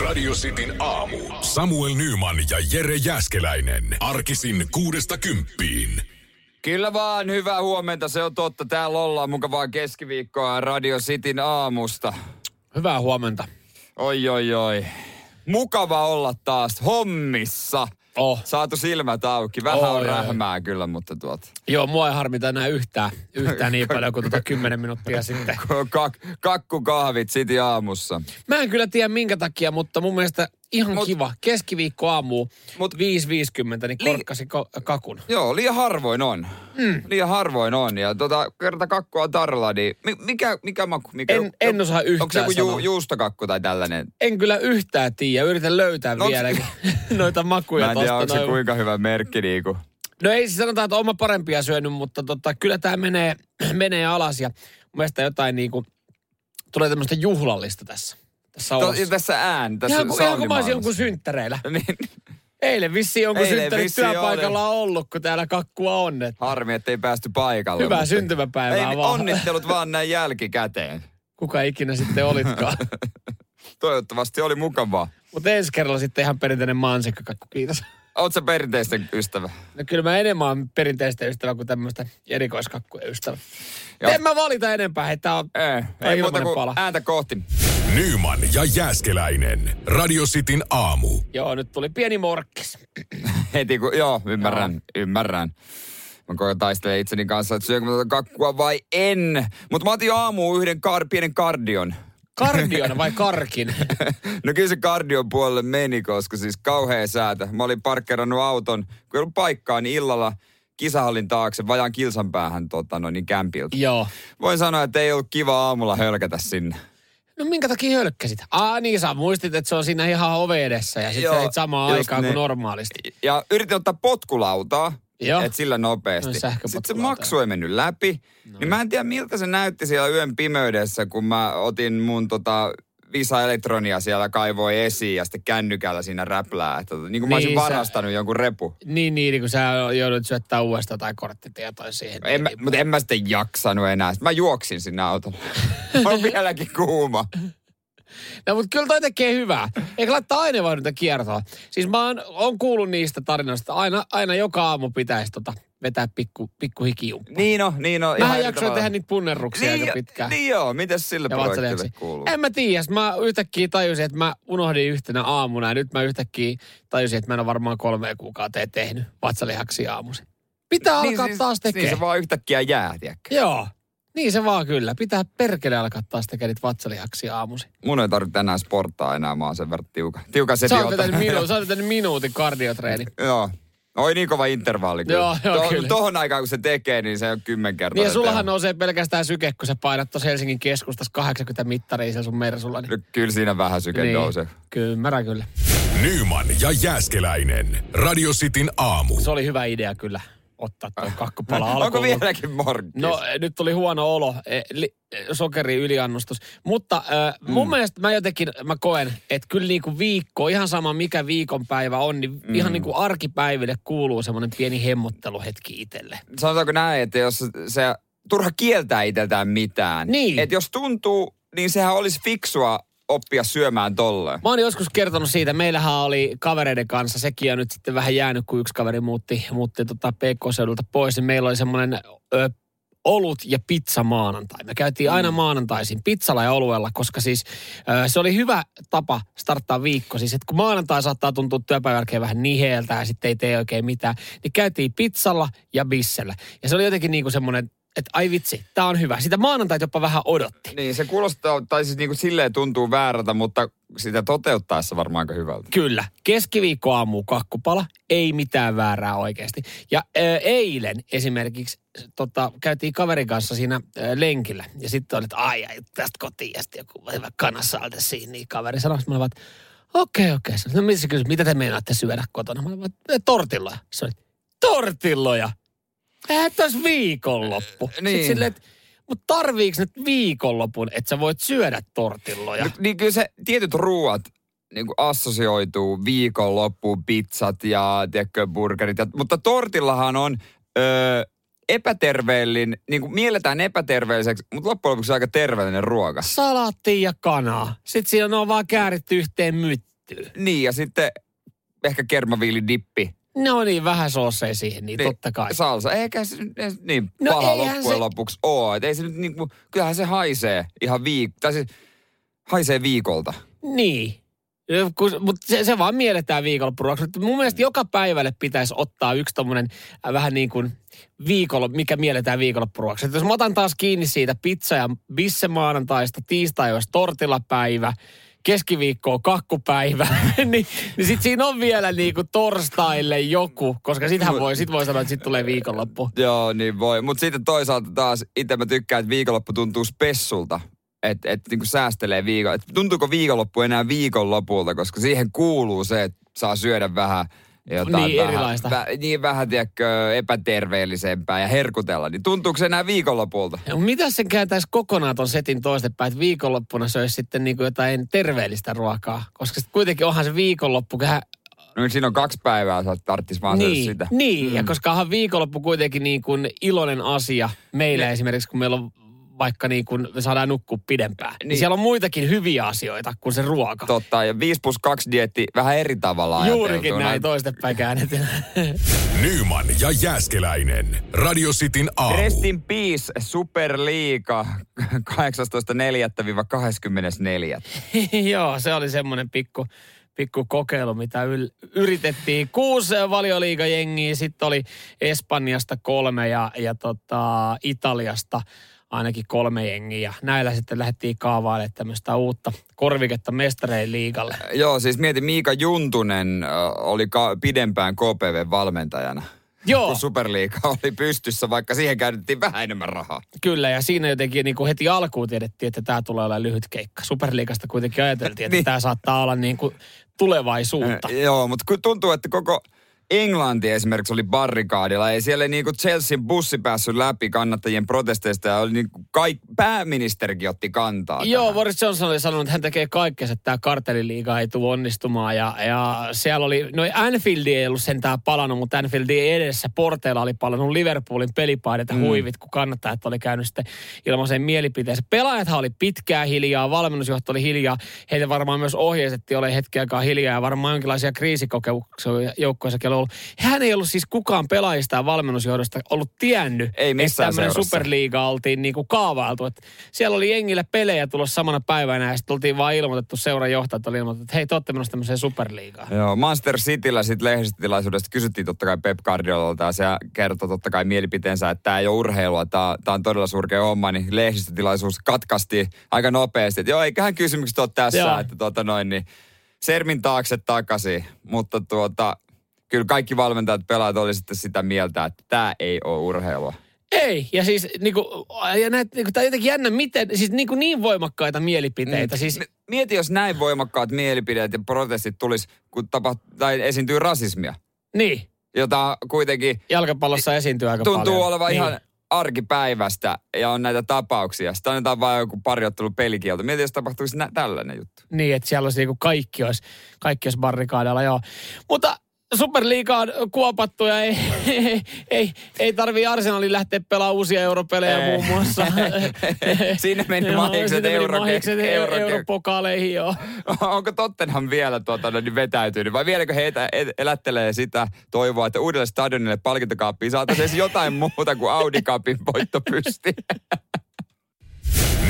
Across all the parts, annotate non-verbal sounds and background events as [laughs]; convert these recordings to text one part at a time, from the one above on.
Radio Cityn aamu. Samuel Nyman ja Jere Jäskeläinen. Arkisin kuudesta kymppiin. Kyllä vaan, hyvää huomenta, se on totta. Täällä ollaan mukavaa keskiviikkoa Radio Cityn aamusta. Hyvää huomenta. Oi, oi, oi. Mukava olla taas hommissa. Oh. Saatu silmät auki. Vähän Oi, on oi. rähmää kyllä, mutta tuot. Joo, mua ei harmita enää yhtään, yhtään niin [laughs] paljon kuin tuota 10 minuuttia sitten. Kak, kakkukahvit City aamussa. Mä en kyllä tiedä minkä takia, mutta mun mielestä ihan Mut- kiva. Keskiviikko aamu, Mut- Mut, 5.50, niin Li- korkkasi ko- kakun. Joo, liian harvoin on. Mm. Liian harvoin on. Ja tota, kerta kakkua tarjolla, niin mi- mikä, mikä maku? Mikä, En- en osaa Onko se yhtään joku ju, juustokakku tai tällainen? En kyllä yhtään tiedä, yritän löytää No, vieläkin [laughs] noita makuja Mä en tiedä, onko se kuinka hyvä merkki niinku. No ei siis sanotaan, että oma parempia syönyt, mutta tota, kyllä tämä menee, [clears throat] menee alas ja mun mielestä jotain niinku, tulee tämmöistä juhlallista tässä. Olossa. tässä ään, tässä Ihan, ihan kuin mä olisin jonkun synttäreillä. [laughs] Niin, Eilen vissiin jonkun Eilen synttärit vissiin työpaikalla on ollut, kun täällä kakkua on. Että harmi, ettei päästy paikalle. Hyvää mutta- syntymäpäivää Ei, vaan. onnittelut vaan näin jälkikäteen. Kuka ikinä sitten olitkaan. [laughs] Toivottavasti oli mukavaa. Mutta ensi kerralla sitten ihan perinteinen maansikkakakku, kiitos. Oot sä perinteisten ystävä? No kyllä mä enemmän on perinteistä ystävää kuin tämmöistä erikoiskakkuja ystävä. Joo. En mä valita enempää, että tää on Ei, ei muuta kuin pala. ääntä kohti. Nyman ja Jääskeläinen. Radio Cityn aamu. Joo, nyt tuli pieni morkkis. [laughs] Heti kun, joo, ymmärrän, ymmärrän. Mä koen taistelemaan itseni kanssa, että syönkö mä tätä kakkua vai en. Mutta mä otin jo aamuun yhden kar, pienen kardion. Kardion vai [laughs] karkin? No kyllä se kardion puolelle meni, koska siis kauhea säätö. Mä olin parkkeerannut auton, kun ei ollut paikkaa, niin illalla kisahallin taakse vajaan kilsan päähän tota, noin, niin kämpiltä. Joo. Voin sanoa, että ei ollut kiva aamulla hölkätä sinne. No minkä takia hölkkäsit? Aa niin, sä muistit, että se on siinä ihan ove edessä ja sitten Joo, sä samaan aikaan niin. kuin normaalisti. Ja yritin ottaa potkulautaa, että sillä nopeasti. No, Sitten se maksu ei mennyt läpi. No. Niin mä en tiedä, miltä se näytti siellä yön pimeydessä, kun mä otin mun tota, Visa Elektronia siellä kaivoi esiin ja sitten kännykällä siinä räplää. Että, niin kuin mä olisin Niin, sä- varastanut jonkun repu. Niin, niin, niin kun sä joudut syöttää uudestaan tai korttitietoja siihen. En mä, niin, mutta en mä sitten jaksanut enää. Sitten mä juoksin sinne autolle. [laughs] on vieläkin kuuma. No, mutta kyllä toi tekee hyvää. Eikä laittaa aineenvaihdunta kiertoa. Siis mä oon, oon kuullut niistä tarinoista, aina, aina joka aamu pitäisi tota, vetää pikku, pikku hikijumppa. Niin on, niin on. Mä jaksoin tehdä niitä punnerruksia niin, aika pitkään. Niin joo, mitäs sille ja projektille kuuluu? En mä tiedä. Mä yhtäkkiä tajusin, että mä unohdin yhtenä aamuna ja nyt mä yhtäkkiä tajusin, että mä en ole varmaan kolme kuukauteen tehnyt vatsalihaksi aamuisin. Pitää alkaa siis, taas tekemään. Niin se vaan yhtäkkiä jää, tiedätkö? Joo. Niin se vaan kyllä. Pitää perkele alkaa taas tekemään niitä vatsalihaksi aamuisin. Mun ei tarvitse enää sporttaa enää, mä oon sen verran tiuka. Tiuka Sä setin oot vetänyt, minu, [laughs] sä oot vetänyt minuutin kardiotreeni. Joo. Oi niin kova intervalli kyllä. Joo, joo, kyllä. Tohon aikaan kun se tekee, niin se on kymmenkertainen. Niin ja sullahan teho. nousee pelkästään syke, kun sä painat tuossa Helsingin keskustassa 80 mittaria siellä sun mersulla. Niin, Ky- Kyllä siinä vähän syke niin. nousee. kyllä, kyllä. Nyman ja Jääskeläinen. Radio Cityn aamu. Se oli hyvä idea kyllä ottaa tuo kakkupala alkuun. Onko vieläkin morkkis? No eh, nyt tuli huono olo, eh, li, eh, sokeri yliannostus. Mutta äh, mun mm. mielestä mä jotenkin, mä koen, että kyllä niinku viikko, ihan sama mikä viikonpäivä on, niin mm. ihan niinku arkipäiville kuuluu semmoinen pieni hemmotteluhetki itselle. Sanotaanko näin, että jos se turha kieltää itseltään mitään. Niin. Että jos tuntuu, niin sehän olisi fiksua oppia syömään tolleen. Mä oon joskus kertonut siitä, meillähän oli kavereiden kanssa, sekin on nyt sitten vähän jäänyt, kun yksi kaveri muutti, muutti tota PK-seudulta pois, niin meillä oli semmoinen ö, olut ja pizza maanantai. Me käytiin aina maanantaisin pizzalla ja oluella, koska siis ö, se oli hyvä tapa starttaa viikko. Siis että kun maanantai saattaa tuntua työpäivän vähän niheeltä ja sitten ei tee oikein mitään, niin käytiin pizzalla ja bissellä. Ja se oli jotenkin niin kuin semmoinen, että ai vitsi, tää on hyvä. Sitä maanantaita jopa vähän odotti. Niin, se kuulostaa, tai siis niinku silleen tuntuu väärältä, mutta sitä toteuttaessa varmaan aika hyvältä. Kyllä. Keskiviikko aamu kakkupala, ei mitään väärää oikeasti. Ja ö, eilen esimerkiksi tota, käytiin kaverin kanssa siinä ö, lenkillä. Ja sitten oli, että ai, ai tästä kotiin ja sitten joku hyvä kanassalte siinä. Niin kaveri sanoi, että mä olin, että okei, okei. Okay. No mitä te meinaatte syödä kotona? Mä olin, että tortilloja. Se oli, tortilloja? Eihän tässä viikonloppu. Niin. Sitten silleen, että mutta tarviiks nyt viikonlopun, että sä voit syödä tortilloja? No, niin kyllä se tietyt ruuat niin kuin assosioituu viikonloppuun, pizzat ja tiedätkö, burgerit. Ja, mutta tortillahan on, öö, epäterveellinen, niin kuin mielletään epäterveelliseksi, mutta loppujen lopuksi aika terveellinen ruoka. Salaatti ja kanaa. Sitten siinä on vaan kääritty yhteen myttyyn. Niin, ja sitten ehkä kermaviilidippi. No niin, vähän soosseja siihen, niin, totta kai. Salsa, eikä se niin No paha loppujen se- lopuksi ole. Et ei se nyt niin kuin, kyllähän se haisee ihan viik... Tai se haisee viikolta. Niin. Mutta se, se vaan mielletään viikonloppuruokaksi. Mutta Mun mielestä joka päivälle pitäisi ottaa yksi tommonen äh, vähän niin kuin viikolla, mikä mielletään viikonloppuruokaksi. Et Jos mä otan taas kiinni siitä pizza- ja bisse maanantaista, tiistai olisi tortilapäivä, keskiviikko on kakkupäivä, [laughs] niin, niin sit siinä on vielä niin kuin torstaille joku, koska sitähän voi, sit voi sanoa, että sit tulee viikonloppu. Joo, niin voi. Mutta sitten toisaalta taas itse mä tykkään, että viikonloppu tuntuu spessulta. Että et, niin säästelee viikon. Et tuntuuko viikonloppu enää viikonlopulta, koska siihen kuuluu se, että saa syödä vähän jotain Niin, vähän, erilaista. Vä, niin vähän, tiedätkö, epäterveellisempää ja herkutella. Niin tuntuuko se enää viikonlopulta? Ja mitä sen kääntäisi kokonaan ton setin toistepäin, että viikonloppuna söisi sitten niin kuin jotain terveellistä ruokaa? Koska kuitenkin onhan se viikonloppu, No siinä on kaksi päivää, sä tarttis vaan niin, sitä. Niin, mm. ja koska onhan viikonloppu kuitenkin niin kuin iloinen asia meillä Ne- esimerkiksi, kun meillä on vaikka niin kuin me saadaan nukkua pidempään. Niin. Niin. siellä on muitakin hyviä asioita kuin se ruoka. Totta, ja 5 plus 2 dietti vähän eri tavalla Juurikin näin toistepäin käännetään. [laughs] Nyman ja Jääskeläinen. Radio Cityn aamu. Rest in peace, Superliiga 18.4-24. [laughs] Joo, se oli semmoinen pikku, pikku kokeilu, mitä yl, yritettiin. Kuusi valioliigajengiä, sitten oli Espanjasta kolme ja, ja tota, Italiasta ainakin kolme jengiä. Näillä sitten lähdettiin kaavailemaan tämmöistä uutta korviketta mestareiden liigalle. Joo, siis mieti, Miika Juntunen äh, oli ka- pidempään KPV-valmentajana. Joo, Kun Superliiga [laughs] oli pystyssä, vaikka siihen käytettiin vähän enemmän rahaa. kyllä. Ja siinä jotenkin niin kuin heti alkuun tiedettiin, että tämä tulee olemaan lyhyt keikka. Superliigasta kuitenkin ajateltiin, että Niin. tämä saattaa olla niin kuin tulevaisuutta. Äh, joo, mutta kun tuntuu, että koko Englanti esimerkiksi oli barrikaadilla. Ei siellä niinku Chelsean bussi päässyt läpi kannattajien protesteista ja oli niinku kaik- pääministerikin otti kantaa. Joo, tähän. Boris Johnson oli sanonut, että hän tekee kaikkensa, että tämä kartelliliiga ei tule onnistumaan. Ja, ja siellä oli, no Anfield ei ollut sentään palannut, mutta Anfieldin edessä porteilla oli palannut Liverpoolin pelipaidat ja Mm. huivit, kun kannattajat oli käynyt sitten ilmaisen mielipiteensä. Pelaajathan oli pitkään hiljaa, valmennusjohto oli hiljaa. Heitä varmaan myös ohjeistettiin ole hetki aikaa hiljaa ja varmaan jonkinlaisia kriisikokemuksia joukkoissakin oli ollut. Hän ei ollut siis kukaan pelaajista ja valmennusjohdosta ollut tiennyt, Ei missään että tämmöinen superliiga oltiin niinku kaavailtu. Että siellä oli jengillä pelejä tulossa samana päivänä ja sitten oltiin vaan ilmoitettu seuran johtajat oli ilmoitettu, että hei, te olette menossa tämmöiseen superliigaan. Joo, Manchester Cityllä sitten lehdistötilaisuudesta kysyttiin totta kai Pep Guardiolalta ja se kertoi totta kai mielipiteensä, että tämä ei ole urheilua, tämä on todella surkea homma, niin lehdistötilaisuus katkaistiin aika nopeasti. Että joo, eiköhän kysymykset ole tässä, Joo. että tota noin, niin sermin taakse takaisin. Mutta tuota, kyllä kaikki valmentajat, pelaajat oli sitten sitä mieltä, että tämä ei ole urheilua. Ei, ja siis niinku, ja näet, niinku, tämä on jotenkin jännä, miten, siis niinku niin voimakkaita mielipiteitä. Mm. Siis, Mieti, jos näin voimakkaat mielipideet ja protestit tulisi, kun tapa, tai esiintyy rasismia, niin, jota kuitenkin jalkapallossa esiintyy aika tuntuu paljon. olevan niin. ihan arkipäivästä ja on näitä tapauksia. Sitten annetaan vain joku pari ottelu pelikielto. Mieti, jos tapahtuisi nä- tällainen juttu. Niin, että siellä olisi niinku kaikki olisi, kaikki olisi barrikaadella, joo. Mutta Superliiga on kuopattu ja [laughs] ei, ei, ei, ei tarvii Arsenalin lähteä pelaamaan uusia europelejä Ei. muun muassa. [laughs] Sinne meni Joo, mahikset euro- mahikset euro- europokaaleihin, joo. [laughs] Onko Tottenham vielä tuota, no, niin vetäytynyt vai vieläkö he etä- et- elättelee sitä toivoa, että uudelle stadionille palkintokaappiin saataisiin jotain muuta kuin Audi Cupin voitto pysti.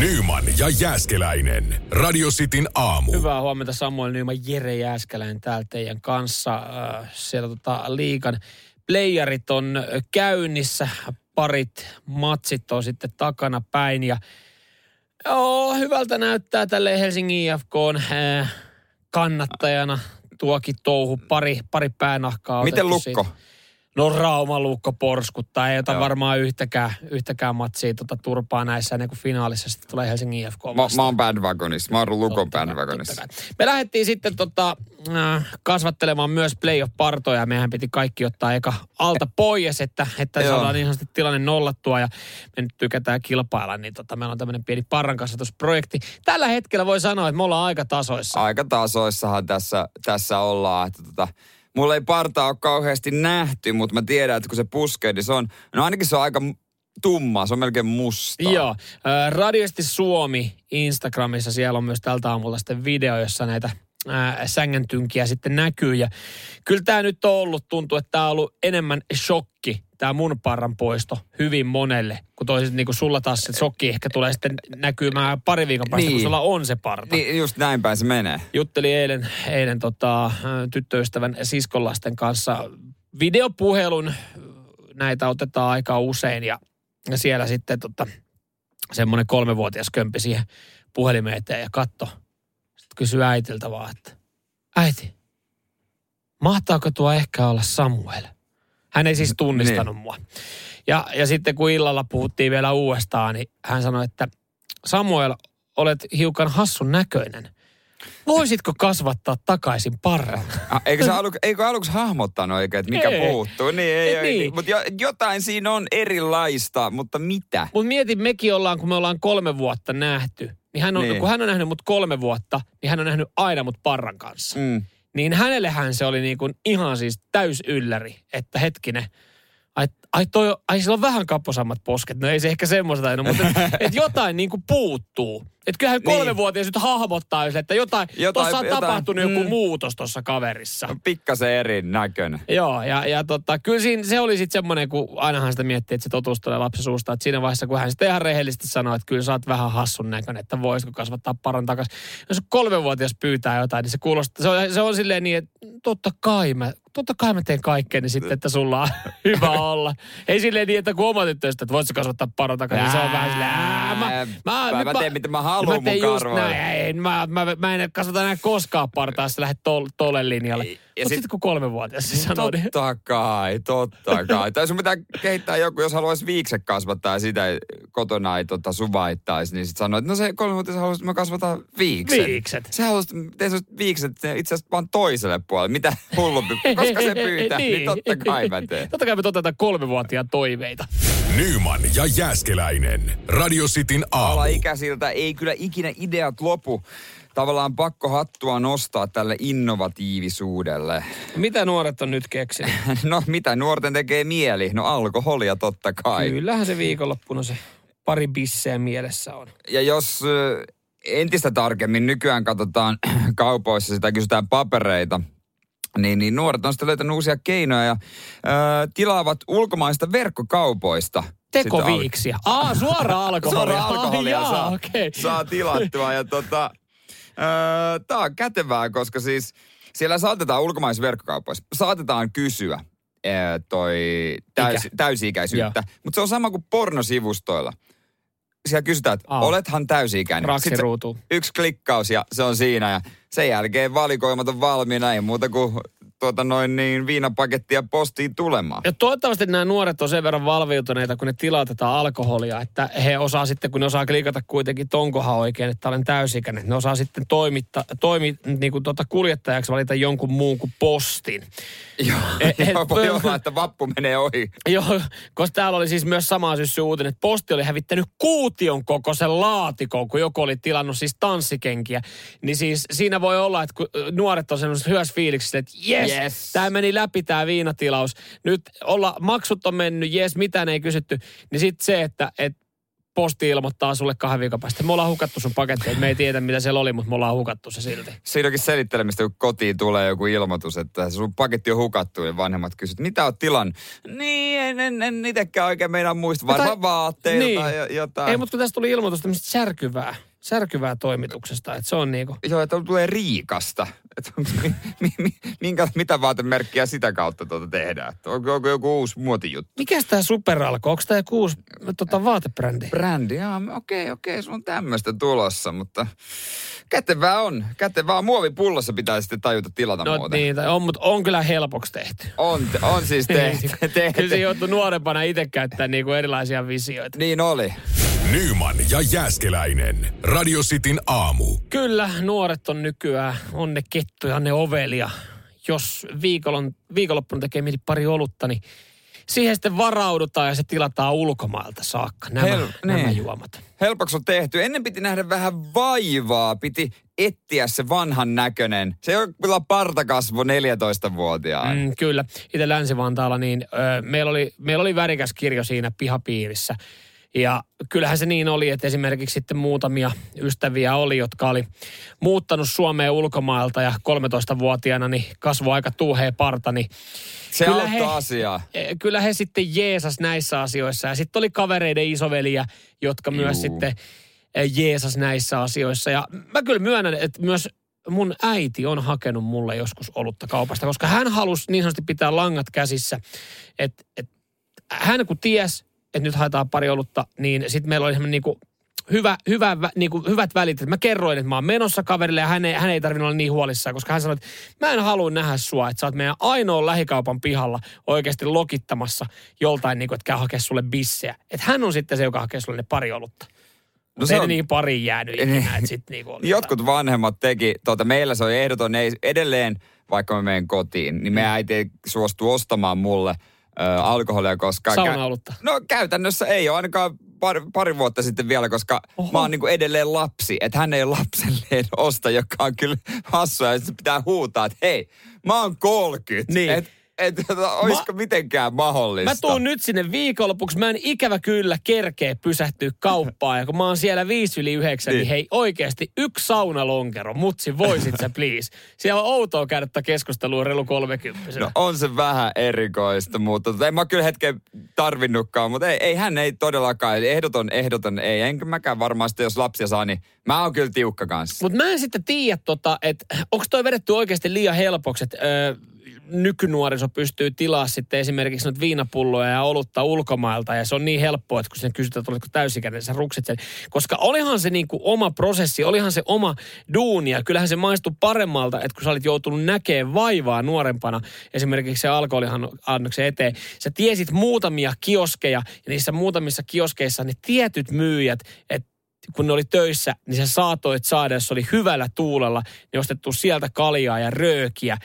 Nyman ja Jääskeläinen. Radio Cityn aamu. Hyvää huomenta Samuel Nyman, Jere Jääskeläinen täällä teidän kanssa. Äh, Siellä tota liikan playerit on käynnissä, parit matsit on sitten takana päin ja joo, hyvältä näyttää tälle Helsingin IFK äh, kannattajana tuokin touhu. Pari, pari päänahkaa Miten lukko? Siitä. No Rauma lukko porskuttaa. Ei ota Joo. varmaan yhtäkään, yhtäkään matsia tota turpaa näissä ennen kuin finaalissa sitten tulee Helsingin IFK Mä, vastaan. mä oon bandwagonissa. Mä oon Lukon bandwagonissa. Me lähdettiin sitten tota, äh, kasvattelemaan myös playoff-partoja. Mehän piti kaikki ottaa eka alta pois, että, että Joo. saadaan niin sanotusti tilanne nollattua ja me nyt tykätään kilpailla, niin tota, meillä on tämmöinen pieni parrankasvatusprojekti. Tällä hetkellä voi sanoa, että me ollaan aika tasoissa. Aika tasoissahan tässä, tässä ollaan. Että tota, mulla ei partaa ole kauheasti nähty, mutta mä tiedän, että kun se puskee, niin se on, no ainakin se on aika tumma, se on melkein musta. Joo. Radiosti Suomi Instagramissa, siellä on myös tältä aamulta sitten video, jossa näitä sängäntynkiä sitten näkyy. Ja kyllä tämä nyt on ollut, tuntuu, että tämä on ollut enemmän shokki, tämä mun parran poisto hyvin monelle. Kun toiset niin kuin sulla taas se shokki ehkä tulee sitten näkymään pari viikon päästä, niin. kun sulla on se parta. Niin, just näin päin se menee. Juttelin eilen, eilen tota, tyttöystävän siskonlasten kanssa videopuhelun. Näitä otetaan aika usein ja ja siellä sitten tota, semmoinen kolmevuotias kömpi siihen puhelimeen eteen ja katto. Sitten kysyi äitiltä vaan, että äiti, mahtaako tuo ehkä olla Samuel? Hän ei siis tunnistanut niin. mua. Ja, ja sitten kun illalla puhuttiin vielä uudestaan, niin hän sanoi, että Samuel, olet hiukan hassun näköinen – Voisitko kasvattaa takaisin parran? Eikö, se alu, eikö aluksi hahmottanut oikein, että mikä ei. puuttuu? Niin, ei, ei, niin. Mutta jotain siinä on erilaista, mutta mitä? Mutta mietin, mekin ollaan, kun me ollaan kolme vuotta nähty, niin, hän on, niin. kun hän on nähnyt mut kolme vuotta, niin hän on nähnyt aina mut parran kanssa. Mm. Niin hänellehän se oli niin kuin ihan siis täys ylläri, että hetkinen, ai, ai, toi, ai sillä on vähän kapposammat posket. No ei se ehkä semmoista aina, mutta et, [laughs] et jotain niin kuin puuttuu. Että kyllähän niin. kolmevuotias nyt hahmottaa, että jotain, jotain tuossa on jotain, tapahtunut mm, joku muutos tuossa kaverissa. Pikkasen eri näköinen. Joo, ja, ja tota, kyllä siinä, se oli sitten semmoinen, kun ainahan sitä miettii, että se totuus tulee lapsen suusta. Että siinä vaiheessa, kun hän sitten ihan rehellisesti sanoi, että kyllä sä oot vähän hassun näköinen, että voisiko kasvattaa paran takaisin. Jos kolmevuotias pyytää jotain, niin se kuulostaa, se on, se on silleen niin, että totta kai mä, totta kai mä teen kaikkeni sitten, että sulla on [laughs] hyvä olla. Ei silleen niin, että kun oma tyttöystä, että voisiko kasvattaa paran takaisin, niin se on vähän silleen, mä, mä, mä, mä, mä, teen, mitä mä haluan mun karvoilla. Näin, mä, mä, mä, en kasvata enää koskaan partaa, jos lähdet tol, tolle linjalle. Ja sitten sit, kun kolmevuotias se sanoo, niin... Totta kai, totta kai. tai sun pitää kehittää joku, jos haluaisi viikse kasvattaa ja sitä kotona ei tota, suvaittaisi, niin sitten sanoo, että no se kolmevuotias haluaisi, että mä kasvataan viikset. Viikset. Se haluaisi tehdä viikset itse asiassa vaan toiselle puolelle. Mitä hullumpi, koska se pyytää, niin. niin totta kai mä teen. Totta kai me toteutetaan kolmevuotiaan toiveita. Nyman ja Jääskeläinen. Radio Cityn aamu. Alaikäisiltä ei kyllä ikinä ideat lopu tavallaan pakko hattua nostaa tälle innovatiivisuudelle. Mitä nuoret on nyt keksinyt? [laughs] no mitä nuorten tekee mieli? No alkoholia totta kai. Kyllähän se viikonloppuna se pari bisseä mielessä on. Ja jos entistä tarkemmin nykyään katsotaan [clears throat] kaupoissa, sitä kysytään papereita, niin, niin nuoret on sitten löytänyt uusia keinoja ja ö, tilaavat ulkomaista verkkokaupoista – Tekoviiksiä. Aa, suora [laughs] alkoholia. suora alkoholia ah, saa, jaa, okay. saa tilattua. Ja tota, Öö, Tämä on kätevää, koska siis siellä saatetaan ulkomaisissa verkkokaupoissa, saatetaan kysyä öö, toi täys, täysi-ikäisyyttä, mutta se on sama kuin pornosivustoilla. Siellä kysytään, että Aa. olethan täysi-ikäinen. ruutu. Yksi klikkaus ja se on siinä ja sen jälkeen valikoimat on valmiina, ei muuta kuin tuota noin niin viinapakettia postiin tulemaan. Ja toivottavasti nämä nuoret on sen verran valviutuneita, kun ne tilautetaan alkoholia, että he osaa sitten, kun ne osaa klikata kuitenkin tonkohan oikein, että olen täysikäinen, ne osaa sitten toimitta, toimi, niin kuin tuota kuljettajaksi valita jonkun muun kuin postin. Joo, [laughs] et, et, voi olla, että vappu menee ohi. Joo, koska täällä oli siis myös sama syssy uutinen, että posti oli hävittänyt kuution kokoisen laatikon, kun joku oli tilannut siis tanssikenkiä. Niin siis siinä voi olla, että kun nuoret on semmoisessa hyvässä fiiliksessä, että jes, yes. tämä meni läpi tämä viinatilaus. Nyt olla, maksut on mennyt, jes, mitään ei kysytty. Niin sitten se, että et posti ilmoittaa sulle kahden viikon päästä. Me ollaan hukattu sun paketti, me ei tiedä mitä siellä oli, mutta me ollaan hukattu se silti. Siinäkin selittelemistä, kun kotiin tulee joku ilmoitus, että sun paketti on hukattu ja vanhemmat kysyvät, mitä oot tilan? Niin, en, en, en itsekään oikein meidän muista, varmaan tai, vaatteita niin. tai jotain. Ei, mutta kun tästä tuli ilmoitus tämmöistä särkyvää särkyvää toimituksesta. Että se on niinku... Joo, että tulee riikasta. Että [laughs] minkä, mitä vaatemerkkiä sitä kautta tuota tehdään? Onko, onko joku uusi muotijuttu? Mikä tämä superalko? Onko tämä joku uusi tota, vaatebrändi? Brändi, joo. Okei, okei, se on tämmöistä tulossa, mutta kätevää on. Kätevää muovipullossa pitää sitten tajuta tilata no, muuten. Niin, on, mutta on kyllä helpoksi tehty. On, on siis [laughs] tehty. tehty. kyllä se joutui nuorempana itse käyttää niinku erilaisia visioita. Niin oli. Nyman ja Jääskeläinen. Radio Cityn aamu. Kyllä, nuoret on nykyään, on ne kettuja, ne ovelia. Jos viikonlon, viikonloppuna tekee mieli pari olutta, niin siihen sitten varaudutaan ja se tilataan ulkomailta saakka, nämä, Hel- nämä niin. juomat. Helpoksi on tehty. Ennen piti nähdä vähän vaivaa, piti etsiä se vanhan näköinen. Se on kyllä partakasvo 14-vuotiaan. Mm. Mm, kyllä. Itse Länsi-Vantaalla niin ö, meillä, oli, meillä oli värikäs kirjo siinä pihapiirissä. Ja kyllähän se niin oli, että esimerkiksi sitten muutamia ystäviä oli, jotka oli muuttanut Suomeen ulkomailta ja 13-vuotiaana niin kasvoi aika tuuhea parta, niin Se kyllä he- asiaa. Eh, kyllä he sitten jeesas näissä asioissa. Ja sitten oli kavereiden isoveliä, jotka myös Juu. sitten eh, jeesas näissä asioissa. Ja mä kyllä myönnän, että myös mun äiti on hakenut mulle joskus olutta kaupasta, koska hän halusi niin sanotusti pitää langat käsissä. Että et, hän kun ties, että nyt haetaan pari olutta, niin sitten meillä oli semmoinen niinku hyvä, hyvä, vä- niinku, hyvät välit. Mä kerroin, että mä oon menossa kaverille ja hän ei, hän ei tarvinnut olla niin huolissaan, koska hän sanoi, että mä en halua nähdä sua, että sä oot meidän ainoa lähikaupan pihalla oikeasti lokittamassa joltain, niinku, että käy hakea sulle bissejä. Että hän on sitten se, joka hakee sulle ne pari olutta. No se on- niin pariin jäänyt ikinä, että sit niinku oli Jotkut vanhemmat teki, tota, meillä se oli ehdoton, ei, edelleen vaikka mä menen kotiin, niin Mm. me äiti ei suostu ostamaan mulle alkoholia, koska... Saunaolutta. No käytännössä ei ole ainakaan pari, pari vuotta sitten vielä, koska Oho. Mä oon niin edelleen lapsi. Että hän ei ole lapselleen [laughs] osta, joka on kyllä hassua. Ja sitten pitää huutaa, että hei, mä oon 30. Niin. Että et, olisiko mitenkään mahdollista? Mä tuun nyt sinne viikonlopuksi. Mä en ikävä kyllä kerkeä pysähtyä kauppaan. Ja kun mä oon siellä viisi yli yhdeksän, niin, Niin. hei oikeasti yksi saunalonkero. Mutsi, voisit sä please? Siellä on outoa käydä keskustelua reilu 30 No on se vähän erikoista, mutta tota, en mä kyllä hetken tarvinnutkaan, mutta ei, ei hän ei todellakaan, ehdoton, ehdoton ei. Enkä mäkään varmaan sitten, jos lapsia saa, niin mä oon kyllä tiukka kanssa. Mutta mä en sitten tiedä, tota, että onko toi vedetty oikeasti liian helpoksi, että öö, nykynuoriso pystyy tilaa sitten esimerkiksi noita viinapulloja ja olutta ulkomailta ja se on niin helppoa, että kun sen kysytään, että oletko täysikäinen, sä ruksit sen. Koska olihan se niin kuin oma prosessi, olihan se oma duuni ja kyllähän se maistui paremmalta, että kun sä olit joutunut näkemään vaivaa nuorempana, esimerkiksi se alkoholiannoksen eteen, sä tiesit muutamia kioskeja ja niissä muutamissa kioskeissa ne tietyt myyjät, että kun ne oli töissä, niin sä saatoit saada, jos oli hyvällä tuulella, niin ostettu sieltä kaljaa ja röökiä.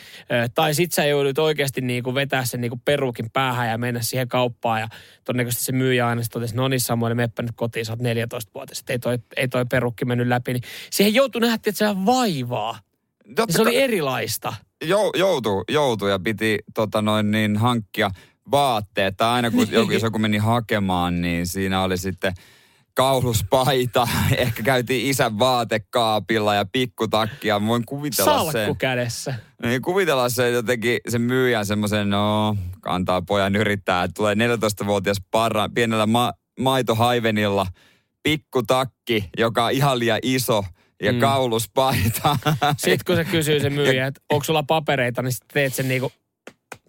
Tai sit sä joudut oikeasti niin kuin vetää sen niin kuin perukin päähän ja mennä siihen kauppaan. Ja todennäköisesti se myyjä aina sitten totesi, no niin Samuel, meppä nyt kotiin, sä oot 14-vuotias, että ei toi, ei toi perukki mennyt läpi. Niin siihen joutui nähdä, että se vaivaa. Totta Se oli erilaista. jou, joutuu, joutuu ja piti tota noin niin, hankkia vaatteet. Tai aina kun [laughs] joku, jos joku meni hakemaan, niin siinä oli sitten kauluspaita. [laughs] Ehkä käytiin isän vaatekaapilla ja pikkutakkia. Voin kuvitella Salkku sen. kädessä. Niin kuvitella se jotenkin, sen myyjän semmoisen, no, kantaa pojan yrittää, tulee 14-vuotias parra, pienellä ma- maitohaivenilla, pikkutakki, joka on ihan liian iso, ja Mm. mm. kauluspaita. [laughs] Sitten kun se kysyy se myyjä, että onko sulla papereita, niin sitten teet sen niinku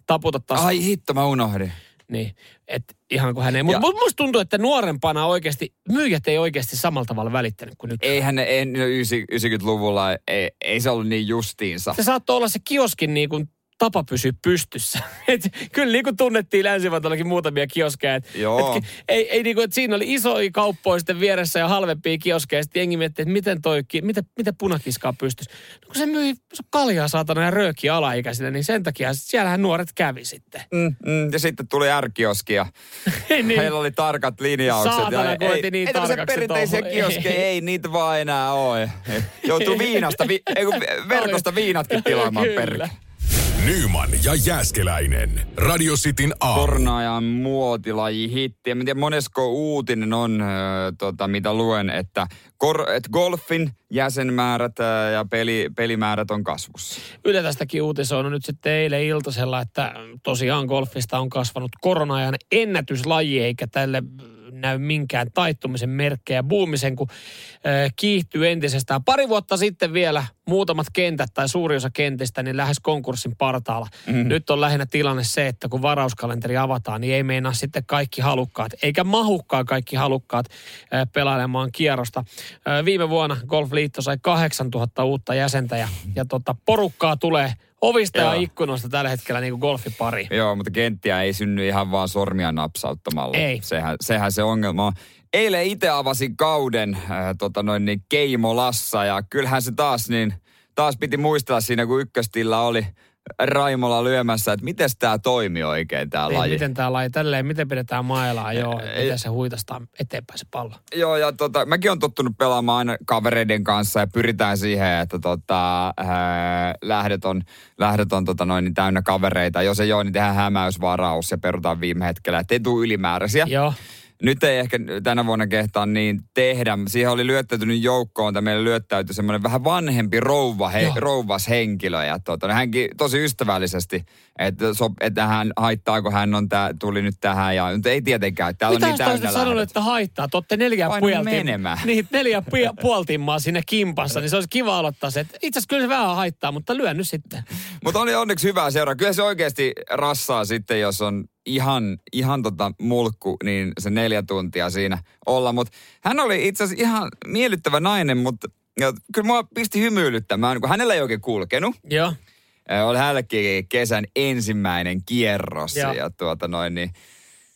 taputat taas Ai hitto, mä unohdin. Niin, että ihan kuin hän ei. Mutta musta tuntuu, että nuorempana oikeasti, myyjät ei oikeasti samalla tavalla välittänyt kuin nyt. Eihän ne, ei, no, ysi- 90-luvulla, ei, ei se ollut niin justiinsa. Se saattoi olla se kioskin niin kuin tapa pysyä pystyssä. [laughs] Et kyllä niin kuin tunnettiin länsi muutamia kioskeja. Et, Joo. Et, ei, ei niin kuin, että siinä oli isoja kauppoja sitten vieressä ja halvempia kioskeja. Sitten jengi miettii, että miten toi, miten, miten punakiskaa pystyisi. No kun se myi se kaljaa saatana ja röökiä alaikäisinä, niin sen takia siellähän nuoret kävi sitten. Mm, mm, ja sitten tuli R-kioski ja [laughs] niin. heillä oli tarkat linjaukset. Saatana, ja kun ei, niin ei tarkaksi perinteisiä kioskeja, [laughs] Ei. ei niitä vaan enää ole. Joutuu viinasta, vi, ei, verkosta viinatkin tilaamaan perkele. Nyman ja Jääskeläinen. Radio Cityn aamu. Korona-ajan muotilaji hitti. En tiedä monesko uutinen on, äh, tota, mitä luen, että, kor, että golfin jäsenmäärät äh, ja peli, pelimäärät on kasvussa. Yle tästäkin uutisoinut nyt sitten eilen iltasella, että tosiaan golfista on kasvanut korona-ajan ennätyslaji, eikä tälle näy minkään taittumisen merkkejä. Buumisen, kun äh, kiihtyy entisestään. Pari vuotta sitten vielä muutamat kentät tai suuri osa kentistä niin lähes konkurssin partaalla. Mm. Nyt on lähinnä tilanne se, että kun varauskalenteri avataan, niin ei meinaa sitten kaikki halukkaat, eikä mahukkaan kaikki halukkaat äh, pelailemaan kierrosta. Äh, viime vuonna Golfliitto sai 8000 uutta jäsentä ja, ja tota, porukkaa tulee ovista ja ikkunoista tällä hetkellä niin kuin golfipari. Joo, mutta kenttiä ei synny ihan vaan sormia napsauttamalla. Ei. Sehän, sehän se ongelma on. Eilen itse avasin kauden äh, tota noin niin Keimolassa ja kyllähän se taas niin, taas piti muistella siinä, kun ykköstillä oli Raimolla lyömässä, että miten tämä toimii oikein tämä laji. miten tämä laji, tälleen, miten pidetään mailaa, joo, Ei- miten se huitastaa eteenpäin se pallo. Joo, ja tota, mäkin on tottunut pelaamaan aina kavereiden kanssa ja pyritään siihen, että tota, ää, lähdöt on, lähdöt on tota noin, niin täynnä kavereita. Jos ei ole, niin tehdään hämäysvaraus ja perutaan viime hetkellä, ettei tule ylimääräisiä. Joo. Nyt ei ehkä tänä vuonna kehtaa niin tehdä. Siihen oli lyöttäytynyt joukkoon, tai meille lyöttäytyi semmoinen vähän vanhempi rouva, he, Joo. rouvas henkilö. Ja tota, hänkin tosi ystävällisesti, että, so, että hän haittaako hän on tää, tuli nyt tähän. Ja nyt ei tietenkään, täällä Mitä on niin täynnä sanonut, että haittaa? Te olette neljä menemään. Niin, neljä puoltimmaa siinä kimpassa, niin se olisi kiva aloittaa se. että Itse asiassa kyllä se vähän haittaa, mutta lyön nyt sitten. Mutta oli onneksi hyvää seuraa. Kyllä se oikeasti rassaa sitten, jos on ihan, ihan tota mulkku, niin se neljä tuntia siinä olla. Mutta hän oli itse asiassa ihan miellyttävä nainen, mutta ja kyllä mua pisti hymyilyttämään, kun hänellä ei oikein kulkenut. Joo. Oli hänellekin kesän ensimmäinen kierros. Joo. Ja tuota noin, niin